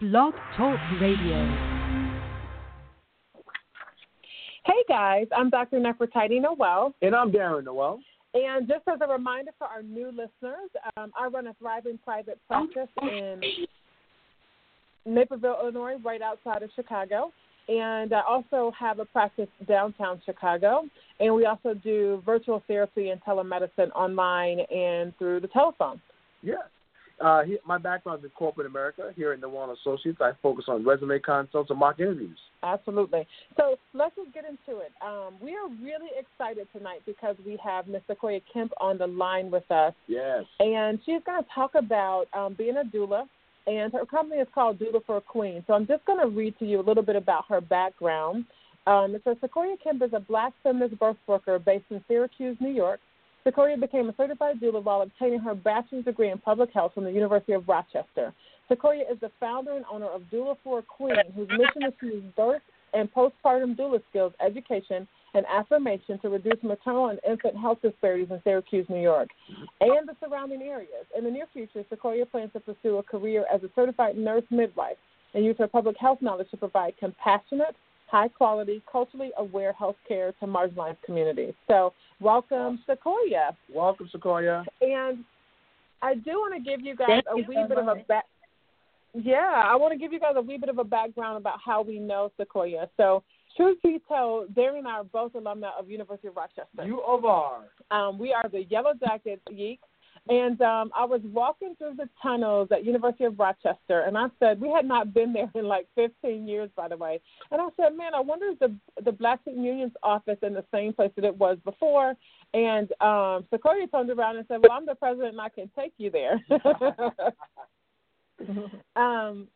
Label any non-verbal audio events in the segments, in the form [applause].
Blog Talk Radio. Hey guys, I'm Dr. Nefertiti Noel. And I'm Darren Noel. And just as a reminder for our new listeners, um, I run a thriving private practice in Naperville, Illinois, right outside of Chicago. And I also have a practice downtown Chicago. And we also do virtual therapy and telemedicine online and through the telephone. Yes. Uh, he, my background is in corporate America. Here at Noel Associates, I focus on resume consults and mock interviews. Absolutely. So let's just get into it. Um, we are really excited tonight because we have Ms. Sequoia Kemp on the line with us. Yes. And she's going to talk about um, being a doula, and her company is called Doula for a Queen. So I'm just going to read to you a little bit about her background. Um, it says Sequoia Kemp is a black feminist birth worker based in Syracuse, New York. Sequoia became a certified doula while obtaining her bachelor's degree in public health from the University of Rochester. Sequoia is the founder and owner of Doula for a Queen, whose mission is to use birth and postpartum doula skills, education, and affirmation to reduce maternal and infant health disparities in Syracuse, New York, and the surrounding areas. In the near future, Sequoia plans to pursue a career as a certified nurse midwife and use her public health knowledge to provide compassionate, high quality, culturally aware health care to marginalized communities. So, welcome, Sequoia. Welcome, Sequoia. And I do want to give you guys Thank a you wee so bit of a back. Yeah, I want to give you guys a wee bit of a background about how we know Sequoia. So, truth be told, Darren and I are both alumni of University of Rochester. You of are. Um, we are the Yellow Jackets Yeeks. And um, I was walking through the tunnels at University of Rochester, and I said we had not been there in like 15 years, by the way. And I said, man, I wonder if the the Black Student Union's office in the same place that it was before. And um, Sequoia turned around and said, well, I'm the president, and I can take you there. [laughs] um,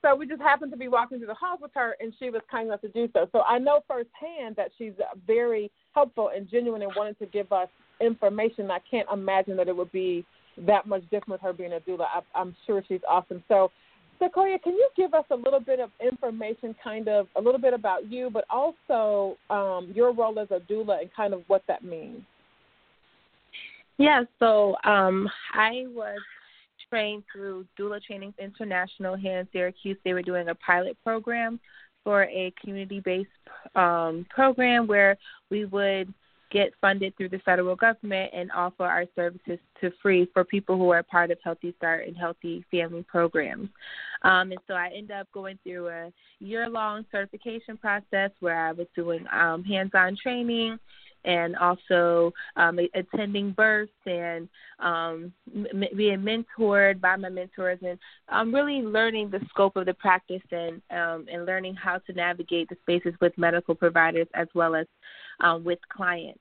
so we just happened to be walking through the halls with her, and she was kind enough to do so. So I know firsthand that she's very helpful and genuine and wanted to give us information. I can't imagine that it would be that much different with her being a doula. I, I'm sure she's awesome. So, Sequoia, can you give us a little bit of information, kind of a little bit about you, but also um, your role as a doula and kind of what that means? Yeah, so um, I was trained through Doula Trainings International here in Syracuse. They were doing a pilot program for a community based um, program where we would get funded through the federal government and offer our services to free for people who are part of Healthy Start and Healthy Family programs. Um, and so I ended up going through a year long certification process where I was doing um, hands on training and also um, attending births and um, m- being mentored by my mentors and um, really learning the scope of the practice and um, and learning how to navigate the spaces with medical providers as well as um, with clients.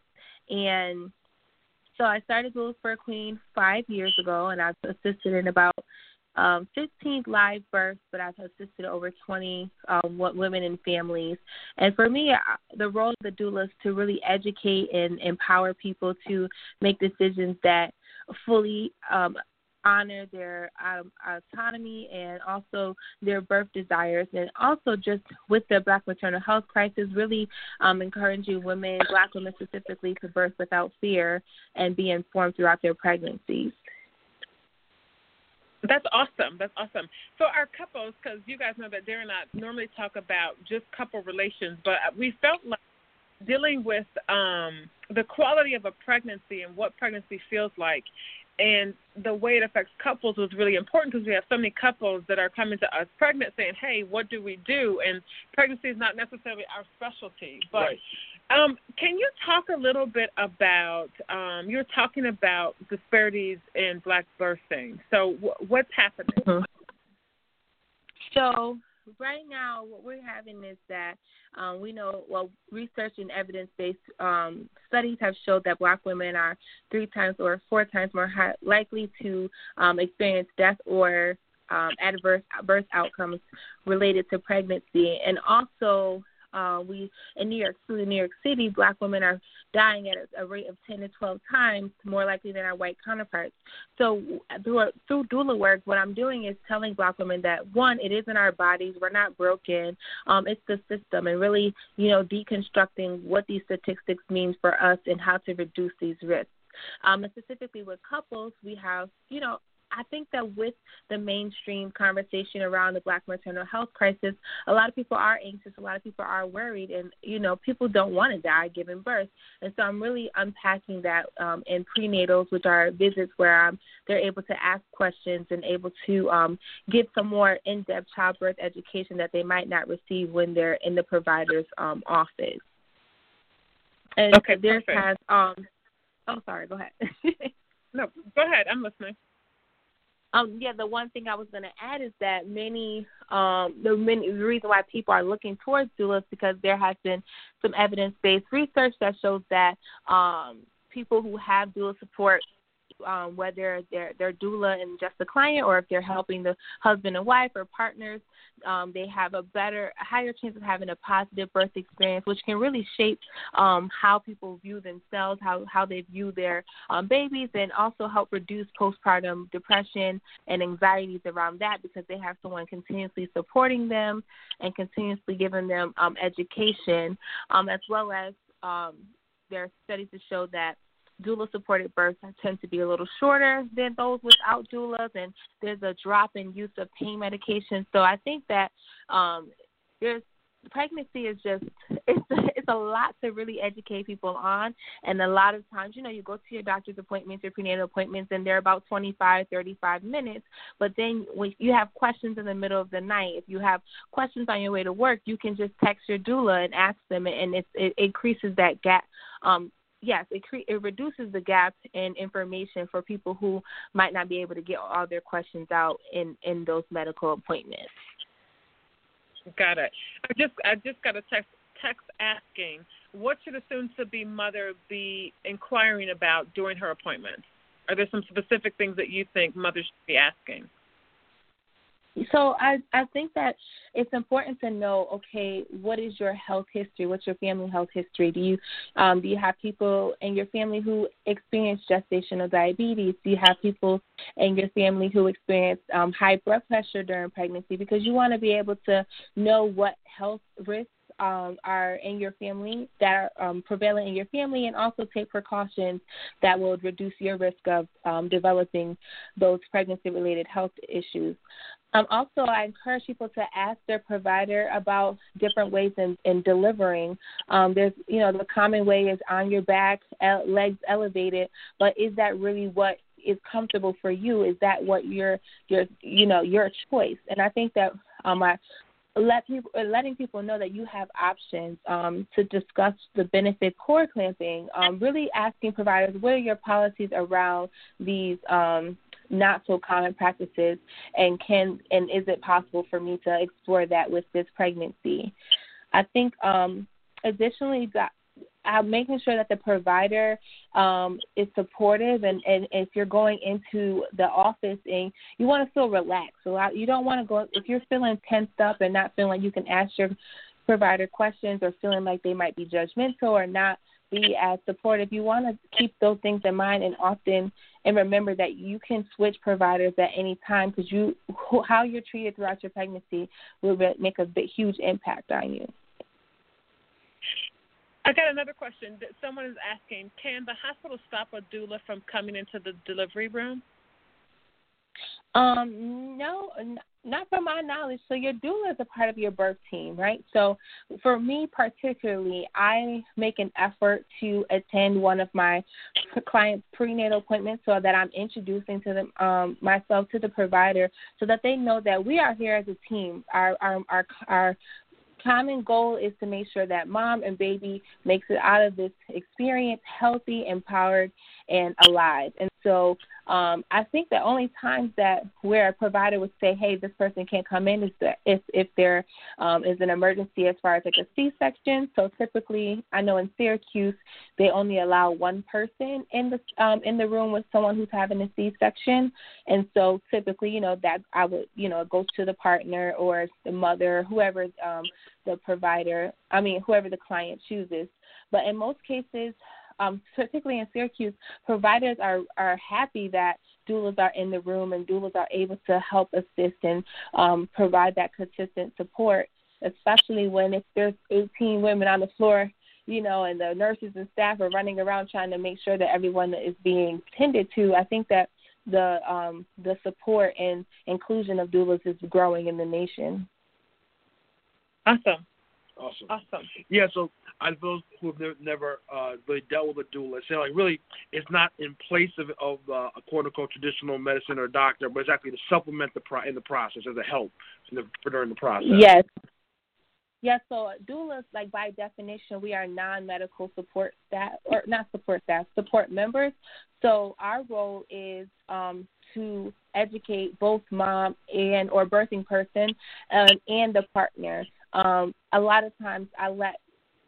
And so I started Doula for Queen five years ago, and I've assisted in about um, 15 live births, but I've assisted over 20 um, women and families. And for me, the role of the doula is to really educate and empower people to make decisions that fully um, honor their um, autonomy and also their birth desires, and also just with the Black maternal health crisis, really um, encouraging women, Black women specifically, to birth without fear and be informed throughout their pregnancies. That's awesome. That's awesome. So our couples, because you guys know that Darren and I normally talk about just couple relations, but we felt like dealing with um, the quality of a pregnancy and what pregnancy feels like and the way it affects couples was really important because we have so many couples that are coming to us pregnant saying, hey, what do we do? And pregnancy is not necessarily our specialty. But Right. Um, can you talk a little bit about, um, you're talking about disparities in black birthing. So what's happening? So right now, what we're having is that um, we know, well, research and evidence-based um, studies have showed that Black women are three times or four times more high, likely to um, experience death or um, adverse birth outcomes related to pregnancy, and also. Uh, we in New York City, New York City, black women are dying at a, a rate of 10 to 12 times more likely than our white counterparts. So through through doula work, what I'm doing is telling black women that one, it is in our bodies. We're not broken. Um, it's the system, and really, you know, deconstructing what these statistics mean for us and how to reduce these risks. Um, and specifically with couples, we have, you know, I think that with the mainstream conversation around the Black maternal health crisis, a lot of people are anxious, a lot of people are worried, and you know, people don't want to die giving birth. And so I'm really unpacking that um, in prenatals, which are visits where um, they're able to ask questions and able to um, get some more in-depth childbirth education that they might not receive when they're in the provider's um, office. And okay, there's perfect. has um oh sorry, go ahead. [laughs] no, go ahead. I'm listening. Um, yeah, the one thing I was going to add is that many, um, the many the reason why people are looking towards doulas because there has been some evidence-based research that shows that um, people who have doula support um, whether they're they're doula and just a client or if they're helping the husband and wife or partners, um, they have a better, a higher chance of having a positive birth experience, which can really shape um, how people view themselves, how how they view their um, babies, and also help reduce postpartum depression and anxieties around that because they have someone continuously supporting them and continuously giving them um, education, um, as well as um, there are studies to show that doula supported births tend to be a little shorter than those without doulas and there's a drop in use of pain medication. So i think that um there's pregnancy is just [laughs] it's it's a lot to really educate people on and a lot of times you know you go to your doctor's appointments your prenatal appointments and they're about twenty five thirty five minutes but then when you have questions in the middle of the night if you have questions on your way to work you can just text your doula and ask them and it, it increases that gap um yes, it cre- it reduces the gap in information for people who might not be able to get all their questions out in in those medical appointments. Got it. I just I just got a text text asking what should a soon to be mother be inquiring about during her appointment? Are there some specific things that you think mothers should be asking? So I I think that it's important to know okay what is your health history? What's your family health history? Do you um, do you have people in your family who experience gestational diabetes? Do you have people in your family who experience um, high blood pressure during pregnancy? Because you want to be able to know what health risks um, are in your family that are um, prevalent in your family, and also take precautions that will reduce your risk of um, developing those pregnancy related health issues. Um, also, I encourage people to ask their provider about different ways in, in delivering. Um, there's, you know, the common way is on your back, legs elevated, but is that really what is comfortable for you? Is that what your your you know your choice? And I think that um, I let people letting people know that you have options um, to discuss the benefit cord clamping. Um, really asking providers what are your policies around these um, not so common practices, and can and is it possible for me to explore that with this pregnancy? I think um, additionally that uh, making sure that the provider um, is supportive and, and if you're going into the office and you want to feel relaxed so you don't want to go if you're feeling tensed up and not feeling like you can ask your provider questions or feeling like they might be judgmental or not be as supportive you want to keep those things in mind and often and remember that you can switch providers at any time because you [laughs] how you're treated throughout your pregnancy will make a big, huge impact on you. I got another question. that Someone is asking, can the hospital stop a doula from coming into the delivery room? Um, no, not from my knowledge. So your doula is a part of your birth team, right? So for me particularly, I make an effort to attend one of my client prenatal appointments so that I'm introducing to them um, myself to the provider so that they know that we are here as a team. Our our our, our common goal is to make sure that mom and baby makes it out of this experience healthy, empowered, and alive. And so um, I think the only times that where a provider would say, "Hey, this person can't come in," is if if there um, is an emergency as far as like a C-section. So typically, I know in Syracuse they only allow one person in the um, in the room with someone who's having a C-section, and so typically, you know, that I would you know go to the partner or the mother, whoever um, the provider, I mean, whoever the client chooses. But in most cases, um, particularly in Syracuse, providers are, are happy that doulas are in the room and doulas are able to help assist and um, provide that consistent support, especially when if there's 18 women on the floor, you know, and the nurses and staff are running around trying to make sure that everyone is being tended to. I think that the um, the support and inclusion of doulas is growing in the nation. Awesome. Awesome. Awesome. Yeah, so I those who have never, never uh, really dealt with a doula say like really it's not in place of of uh, a quote unquote traditional medicine or doctor, but it's actually to supplement the pro- in the process as a help in the, during the process. Yes. Yes, so doulas, like by definition, we are non-medical support staff, or not support staff, support members. So our role is um, to educate both mom and or birthing person um, and the partner. Um, a lot of times, I let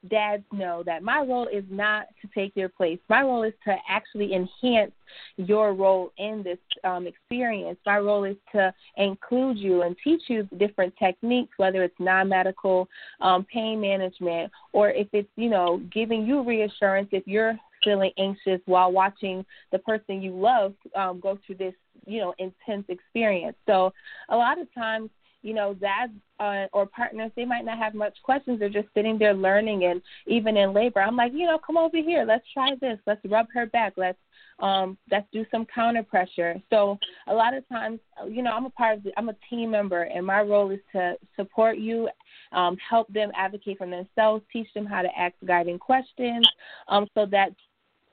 dads know that my role is not to take your place. My role is to actually enhance your role in this um, experience. My role is to include you and teach you different techniques, whether it's non-medical um, pain management or if it's you know giving you reassurance if you're feeling anxious while watching the person you love um, go through this you know intense experience. So a lot of times you know, dads uh, or partners, they might not have much questions. They're just sitting there learning. And even in labor, I'm like, you know, come over here. Let's try this. Let's rub her back. Let's um, let's do some counter pressure. So a lot of times, you know, I'm a part of the, I'm a team member, and my role is to support you, um, help them advocate for themselves, teach them how to ask guiding questions, um, so that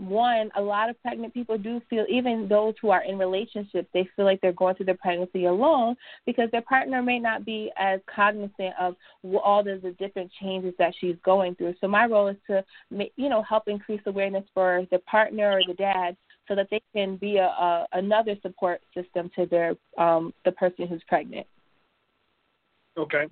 one, a lot of pregnant people do feel, even those who are in relationships, they feel like they're going through their pregnancy alone because their partner may not be as cognizant of all the, the different changes that she's going through. So my role is to, you know, help increase awareness for the partner or the dad so that they can be a, a another support system to their um, the person who's pregnant. Okay.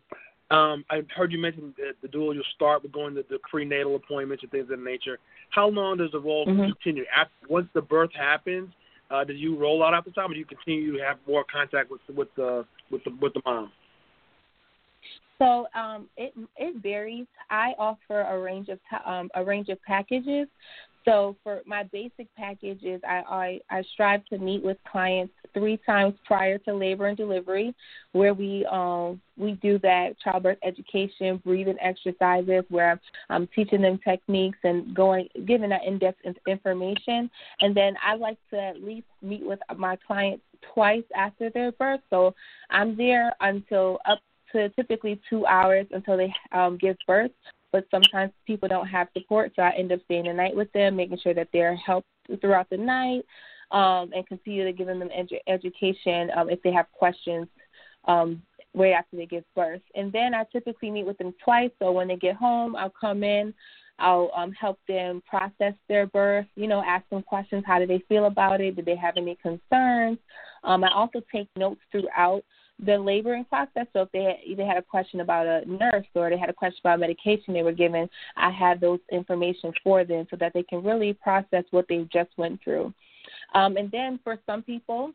Um, I heard you mention the, the doula. You'll start with going to the prenatal appointments and things of that nature. How long does the role mm-hmm. continue? After, once the birth happens, uh, do you roll out after time, or do you continue to have more contact with with the with the with the mom? So um, it it varies. I offer a range of um, a range of packages. So for my basic packages, I, I, I strive to meet with clients three times prior to labor and delivery, where we um, we do that childbirth education, breathing exercises, where I'm, I'm teaching them techniques and going giving that in-depth information. And then I like to at least meet with my clients twice after their birth. So I'm there until up to typically two hours until they um, give birth but sometimes people don't have support, so I end up staying the night with them, making sure that they're helped throughout the night, um, and continue to giving them edu- education um, if they have questions um, right after they give birth. And then I typically meet with them twice, so when they get home, I'll come in. I'll um, help them process their birth, you know, ask them questions. How do they feel about it? Do they have any concerns? Um, I also take notes throughout the laboring process. So if they had, they had a question about a nurse or they had a question about medication they were given, I have those information for them so that they can really process what they just went through. Um, and then for some people,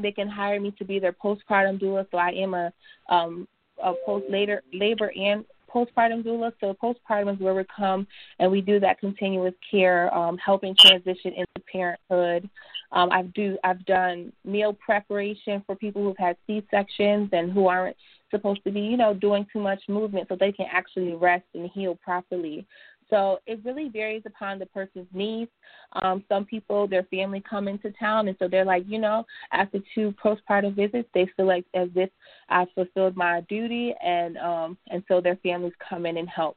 they can hire me to be their postpartum doula. So I am a um, a post later labor and postpartum doula. So postpartum is where we come and we do that continuous care, um, helping transition into parenthood. Um, I've do I've done meal preparation for people who've had C sections and who aren't supposed to be, you know, doing too much movement so they can actually rest and heal properly. So it really varies upon the person's needs. Um, some people, their family come into town, and so they're like, you know, after two postpartum visits, they feel like as if I fulfilled my duty, and um, and so their families come in and help.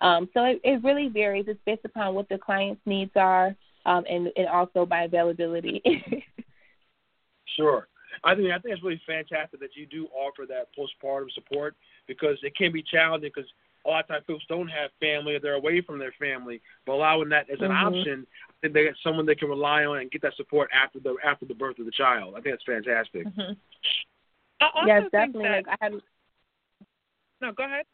Um, so it, it really varies. It's based upon what the client's needs are, um, and and also by availability. [laughs] sure. I think I think it's really fantastic that you do offer that postpartum support because it can be challenging because a lot of times folks don't have family or they're away from their family, but allowing that as an mm-hmm. option, then they get someone they can rely on and get that support after the after the birth of the child. I think that's fantastic. Mm-hmm. yes, definitely. That... Like I had. No, go ahead.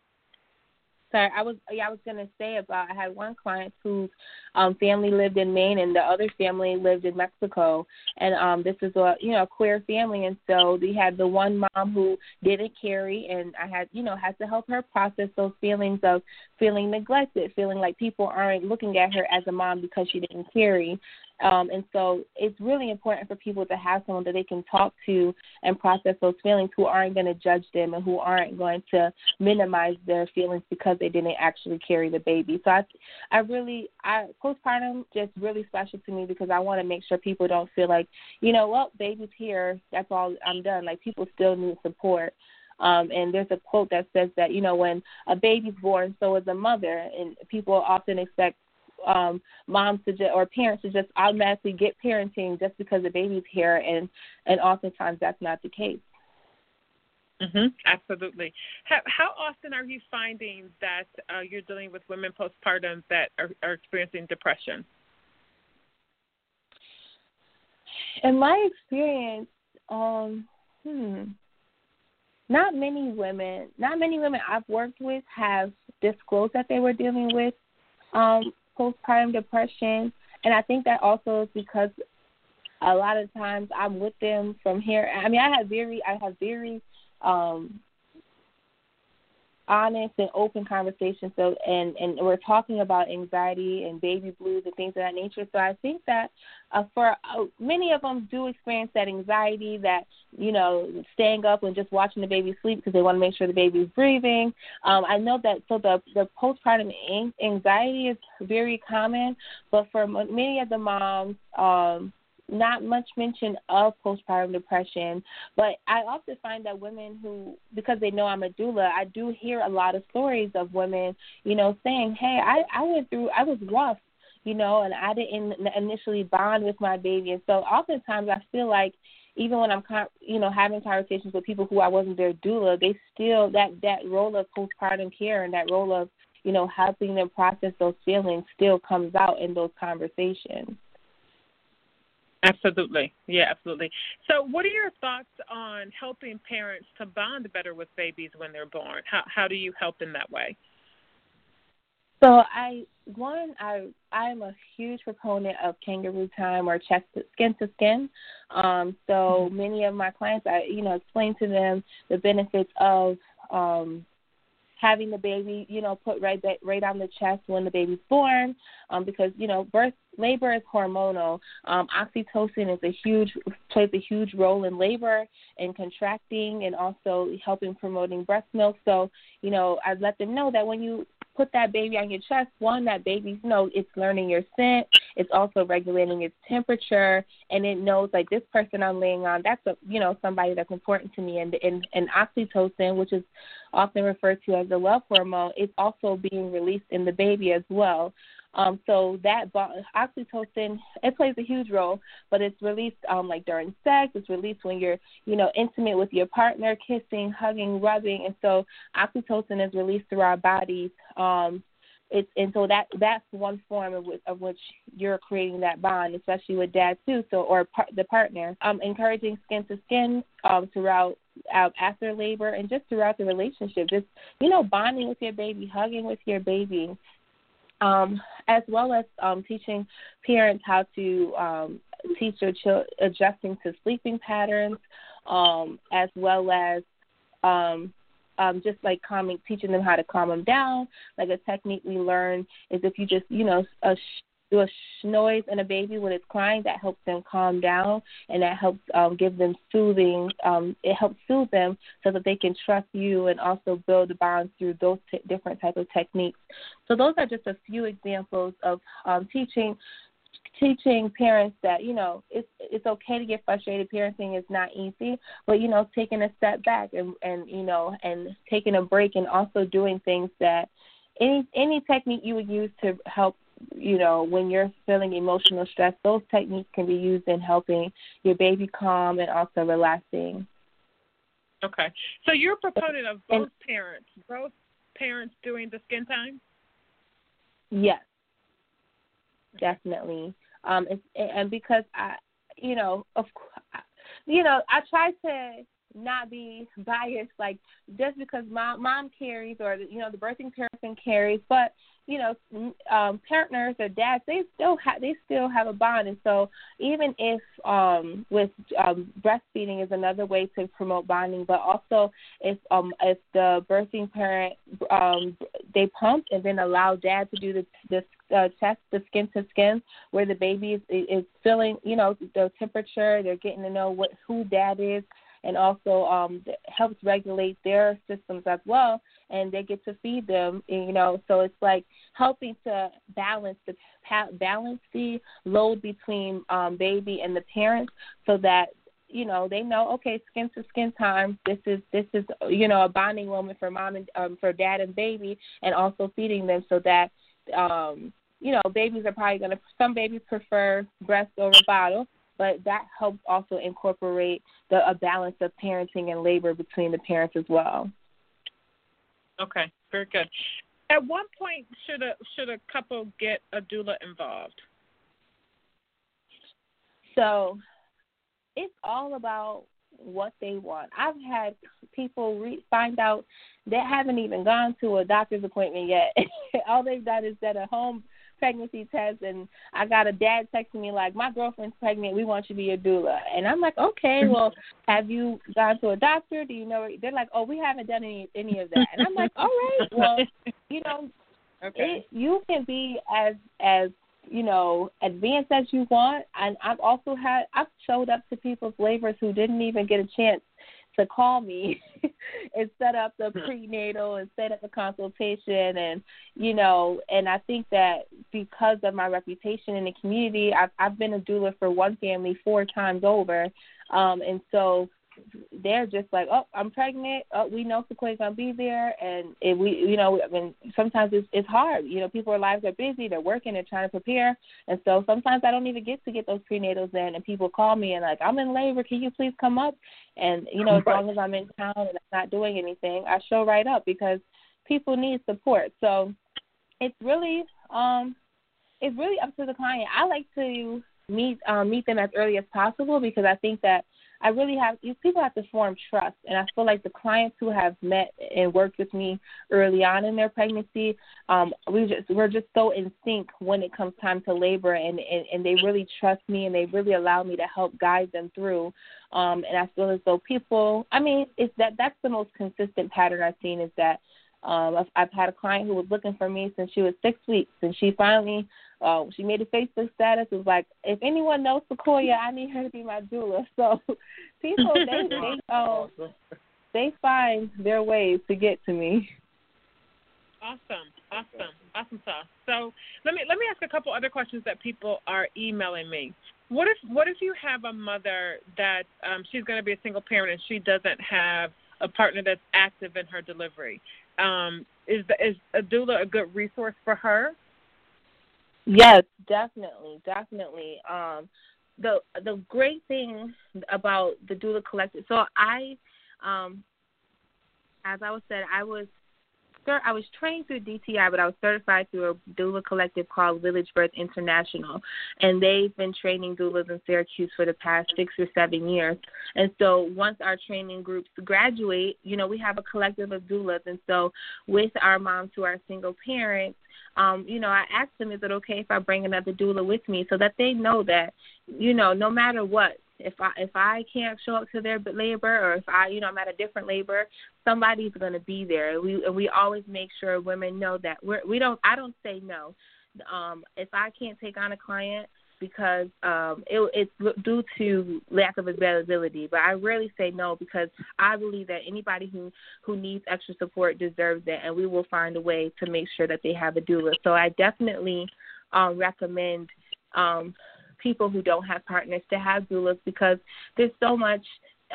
Sorry, I was yeah, I was gonna say about I had one client whose um family lived in Maine and the other family lived in Mexico and um this is a you know, queer family and so we had the one mom who didn't carry and I had you know, had to help her process those feelings of feeling neglected, feeling like people aren't looking at her as a mom because she didn't carry. Um, and so it's really important for people to have someone that they can talk to and process those feelings who aren't going to judge them and who aren't going to minimize their feelings because they didn't actually carry the baby. So I, I really, I postpartum just really special to me because I want to make sure people don't feel like, you know, well, baby's here, that's all, I'm done. Like people still need support. Um, and there's a quote that says that you know when a baby's born, so is a mother, and people often expect um, moms to just, or parents to just automatically get parenting just because the baby's here, and and oftentimes that's not the case. Mhm. Absolutely. How, how often are you finding that uh, you're dealing with women postpartum that are, are experiencing depression? In my experience, um, hmm, not many women, not many women I've worked with have disclosed that they were dealing with um, postpartum depression, and I think that also is because a lot of times I'm with them from here. I mean, I have very, I have very um, honest and open conversation. So, and and we're talking about anxiety and baby blues and things of that nature. So, I think that uh, for uh, many of them do experience that anxiety, that you know, staying up and just watching the baby sleep because they want to make sure the baby's breathing. Um, I know that so the the postpartum anxiety is very common, but for many of the moms. Um, not much mention of postpartum depression, but I often find that women who, because they know I'm a doula, I do hear a lot of stories of women, you know, saying, "Hey, I I went through, I was rough, you know, and I didn't initially bond with my baby." And so, oftentimes, I feel like even when I'm, you know, having conversations with people who I wasn't their doula, they still that that role of postpartum care and that role of, you know, helping them process those feelings still comes out in those conversations. Absolutely. Yeah, absolutely. So, what are your thoughts on helping parents to bond better with babies when they're born? How how do you help in that way? So, I one I I'm a huge proponent of kangaroo time or chest to, skin to skin. Um, so mm-hmm. many of my clients, I you know explain to them the benefits of um, having the baby, you know, put right right on the chest when the baby's born, um, because you know birth labor is hormonal. Um, oxytocin is a huge plays a huge role in labor and contracting, and also helping promoting breast milk. So you know, I let them know that when you put that baby on your chest, one, that baby, you know, it's learning your scent. It's also regulating its temperature, and it knows like this person I'm laying on, that's a, you know, somebody that's important to me. And and, and oxytocin, which is often referred to as the love hormone, is also being released in the baby as well. Um, so that oxytocin it plays a huge role, but it's released um, like during sex. It's released when you're you know intimate with your partner, kissing, hugging, rubbing, and so oxytocin is released through our bodies. Um, it's and so that that's one form of, of which you're creating that bond, especially with dad too. So or par- the partner, um, encouraging skin to skin um, throughout out after labor and just throughout the relationship. Just you know, bonding with your baby, hugging with your baby, um, as well as um, teaching parents how to um, teach their children adjusting to sleeping patterns, um, as well as um, um, just like calming, teaching them how to calm them down. Like a technique we learn is if you just, you know, a do a noise in a baby when it's crying that helps them calm down and that helps um, give them soothing um, it helps soothe them so that they can trust you and also build a bond through those t- different type of techniques. So those are just a few examples of um, teaching teaching parents that you know it's it's okay to get frustrated. Parenting is not easy but you know taking a step back and and you know and taking a break and also doing things that any any technique you would use to help you know, when you're feeling emotional stress, those techniques can be used in helping your baby calm and also relaxing. Okay. So you're a proponent of both parents, both parents doing the skin time? Yes. Definitely. Um it's, and because I you know, of you know, I try to not be biased like just because mom mom carries or you know the birthing person carries but you know um partners or dads they still have they still have a bond and so even if um with um breastfeeding is another way to promote bonding but also if um if the birthing parent um they pump and then allow dad to do the the uh, chest to skin to skin, where the baby is, is feeling, you know, the temperature. They're getting to know what who dad is, and also um, helps regulate their systems as well. And they get to feed them, you know. So it's like helping to balance the balance the load between um, baby and the parents, so that you know they know okay skin to skin time this is this is you know a bonding moment for mom and um for dad and baby and also feeding them so that um you know babies are probably going to some babies prefer breast over bottle but that helps also incorporate the a balance of parenting and labor between the parents as well okay very good at one point should a should a couple get a doula involved so it's all about what they want. I've had people re- find out they haven't even gone to a doctor's appointment yet. [laughs] all they've done is done a home pregnancy test, and I got a dad texting me like, "My girlfriend's pregnant. We want you to be a doula." And I'm like, "Okay, mm-hmm. well, have you gone to a doctor? Do you know?" They're like, "Oh, we haven't done any any of that." And I'm like, "All right, [laughs] well, you know, okay. it, you can be as as you know, advance as you want. And I've also had I've showed up to people's labors who didn't even get a chance to call me [laughs] and set up the hmm. prenatal and set up the consultation and you know and I think that because of my reputation in the community I've I've been a doula for one family four times over um and so they're just like, oh, I'm pregnant. Oh, we know Sequoia's gonna be there, and if we, you know, I mean, sometimes it's it's hard. You know, people's lives are busy. They're working. They're trying to prepare, and so sometimes I don't even get to get those prenatals in. And people call me and like, I'm in labor. Can you please come up? And you know, as right. long as I'm in town and I'm not doing anything, I show right up because people need support. So it's really, um, it's really up to the client. I like to meet um, meet them as early as possible because I think that I really have these people have to form trust, and I feel like the clients who have met and worked with me early on in their pregnancy, um, we just we're just so in sync when it comes time to labor, and and, and they really trust me, and they really allow me to help guide them through. Um, and I feel as though people, I mean, it's that that's the most consistent pattern I've seen is that um, I've, I've had a client who was looking for me since she was six weeks, and she finally uh, she made a Facebook status. It was like, if anyone knows Sequoia, I need her to be my doula. [laughs] So people they [laughs] they um, they find their ways to get to me. Awesome, awesome, awesome sauce. So let me let me ask a couple other questions that people are emailing me. What if what if you have a mother that um, she's going to be a single parent and she doesn't have a partner that's active in her delivery? Um, is the, is a doula a good resource for her? Yes, definitely, definitely. Um, the the great thing about the doula collective. So I, um, as I was said, I was I was trained through DTI, but I was certified through a doula collective called Village Birth International, and they've been training doulas in Syracuse for the past six or seven years. And so once our training groups graduate, you know, we have a collective of doulas, and so with our moms who are single parents, um, you know, I asked them, is it okay if I bring another doula with me so that they know that, you know, no matter what, if I if I can't show up to their labor or if I, you know, I'm at a different labor, somebody's going to be there. We and we always make sure women know that we're we don't I don't say no. Um, if I can't take on a client, because um, it, it's due to lack of availability. But I rarely say no because I believe that anybody who who needs extra support deserves it, and we will find a way to make sure that they have a doula. So I definitely um, recommend um, people who don't have partners to have doulas because there's so much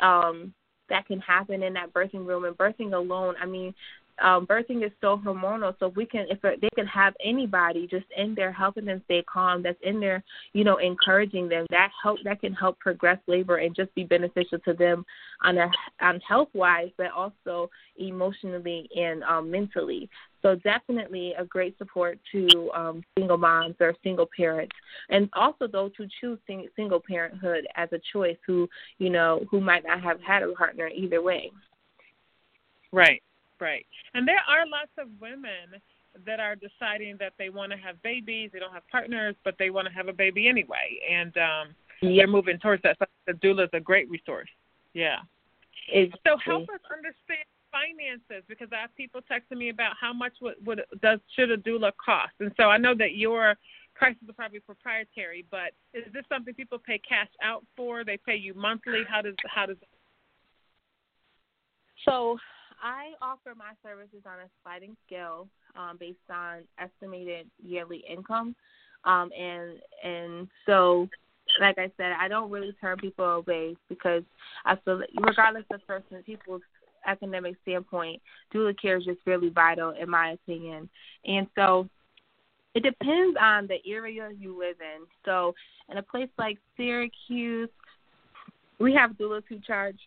um, that can happen in that birthing room and birthing alone. I mean, um, birthing is so hormonal. So we can, if they can have anybody just in there helping them stay calm, that's in there, you know, encouraging them, that help that can help progress labor and just be beneficial to them on a on health wise, but also emotionally and um, mentally. So definitely a great support to um, single moms or single parents, and also those who choose sing- single parenthood as a choice, who you know who might not have had a partner either way. Right. Right. And there are lots of women that are deciding that they want to have babies, they don't have partners, but they want to have a baby anyway. And um they're moving towards that. So the doula is a great resource. Yeah. Exactly. So help us understand finances because I have people texting me about how much would, would does should a doula cost, and so I know that your prices are probably proprietary, but is this something people pay cash out for? They pay you monthly. How does how does so I offer my services on a sliding scale um, based on estimated yearly income, um, and and so like I said, I don't really turn people away because I feel that regardless of person people's academic standpoint, doula care is just really vital in my opinion. And so it depends on the area you live in. So in a place like Syracuse, we have doulas who charge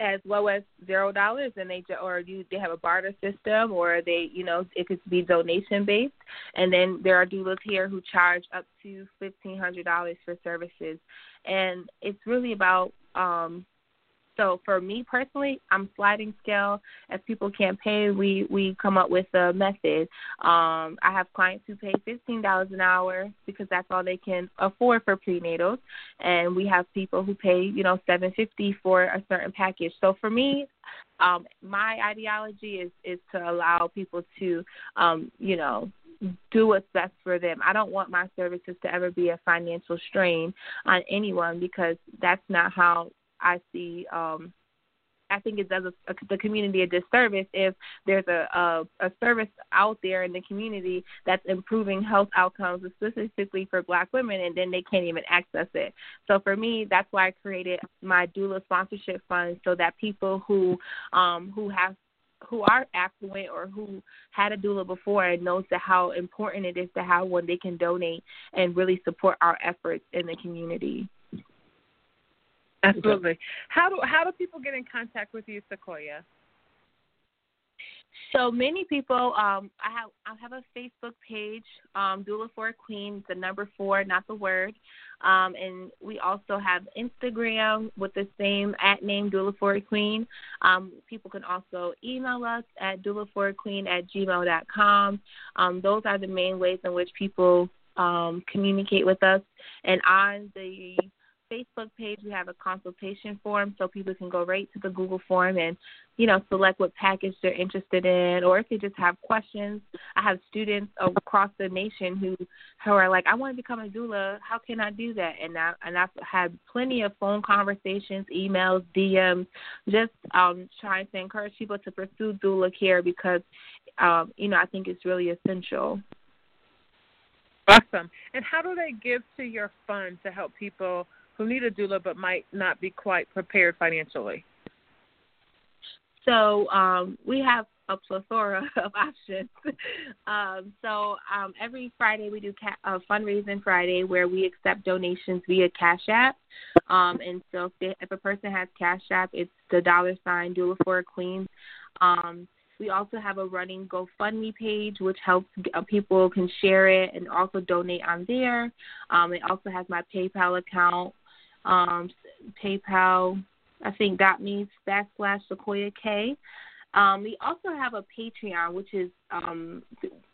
as low as zero dollars and they or you they have a barter system or they you know it could be donation based and then there are doulas here who charge up to fifteen hundred dollars for services. And it's really about um so for me personally, I'm sliding scale. If people can't pay, we we come up with a method. Um, I have clients who pay fifteen dollars an hour because that's all they can afford for prenatals, and we have people who pay you know seven fifty for a certain package. So for me, um, my ideology is is to allow people to um, you know do what's best for them. I don't want my services to ever be a financial strain on anyone because that's not how I see um I think it does a, a, the community a disservice if there's a, a a service out there in the community that's improving health outcomes specifically for Black women, and then they can't even access it. So for me, that's why I created my doula sponsorship fund so that people who um who have who are affluent or who had a doula before and knows that how important it is to have one they can donate and really support our efforts in the community. Absolutely. How do how do people get in contact with you, Sequoia? So many people, um, I have I have a Facebook page, um, Doula for a Queen, the number four, not the word, um, and we also have Instagram with the same at name Doula for a Queen. Um, people can also email us at doulaforaqueen at gmail.com. Um, those are the main ways in which people um, communicate with us, and on the Facebook page, we have a consultation form so people can go right to the Google form and, you know, select what package they're interested in, or if they just have questions. I have students across the nation who who are like, I want to become a doula. How can I do that? And I and I've had plenty of phone conversations, emails, DMs, just um, trying to encourage people to pursue doula care because, um, you know, I think it's really essential. Awesome. And how do they give to your fund to help people who need a doula but might not be quite prepared financially? So um, we have a plethora [laughs] of options. um, so um, every Friday we do ca- uh, fundraising Friday where we accept donations via Cash App. Um, and so if, they, if a person has Cash App, it's the dollar sign doula for a queen. Um, we also have a running GoFundMe page, which helps uh, people can share it and also donate on there. Um, it also has my PayPal account, um, PayPal, I think dot means backslash Sequoia K. Um, we also have a Patreon, which is um,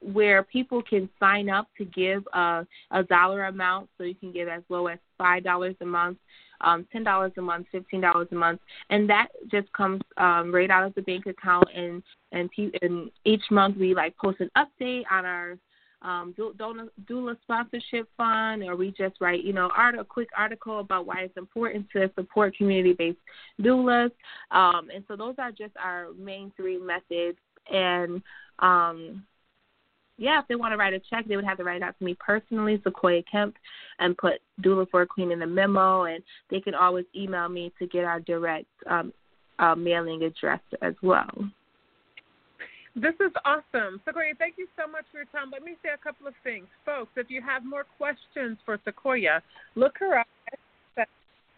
where people can sign up to give a, a dollar amount. So you can give as low as five dollars a month, um, ten dollars a month, fifteen dollars a month, and that just comes um, right out of the bank account. And and, pe- and each month we like post an update on our um, doula sponsorship fund, or we just write, you know, art, a quick article about why it's important to support community-based doulas. Um, and so those are just our main three methods. And um, yeah, if they want to write a check, they would have to write it out to me personally, Sequoia Kemp, and put doula for a queen in the memo. And they can always email me to get our direct um, uh, mailing address as well. This is awesome. Sequoia, thank you so much for your time. Let me say a couple of things. Folks, if you have more questions for Sequoia, look her up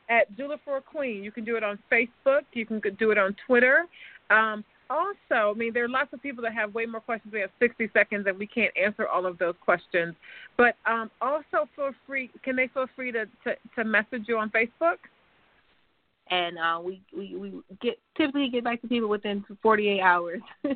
at Doula for a Queen. You can do it on Facebook. You can do it on Twitter. Um, also, I mean, there are lots of people that have way more questions. We have 60 seconds, and we can't answer all of those questions. But um, also, feel free. Can they feel free to, to, to message you on Facebook? And uh, we, we we get typically get back to people within 48 hours. [laughs]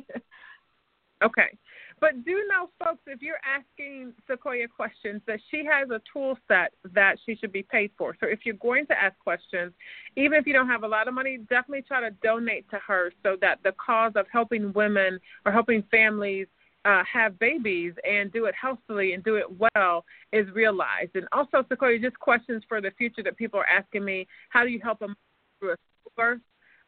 Okay. But do know, folks, if you're asking Sequoia questions, that she has a tool set that she should be paid for. So if you're going to ask questions, even if you don't have a lot of money, definitely try to donate to her so that the cause of helping women or helping families uh, have babies and do it healthily and do it well is realized. And also, Sequoia, just questions for the future that people are asking me: How do you help them through a birth?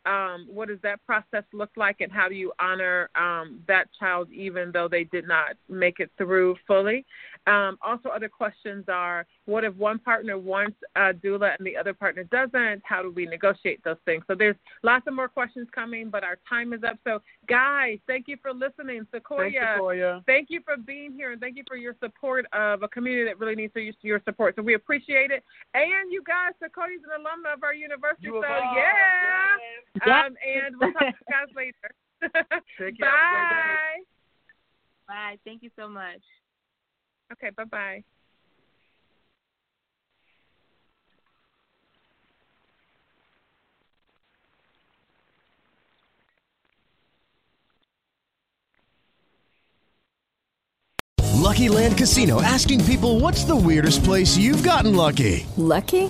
Um, what does that process look like, and how do you honor um, that child even though they did not make it through fully? Um, also, other questions are what if one partner wants a doula and the other partner doesn't? How do we negotiate those things? So there's lots of more questions coming, but our time is up. So, guys, thank you for listening. Sequoia, Thanks, Sequoia. thank you for being here, and thank you for your support of a community that really needs your support. So we appreciate it. And you guys, Sequoia's an alumna of our university, You so yeah. Yep. Um, and we'll talk to you guys later. [laughs] Take care. Have a great day. Bye. Bye. Thank you so much. Okay, bye bye. Lucky Land Casino asking people what's the weirdest place you've gotten lucky? Lucky?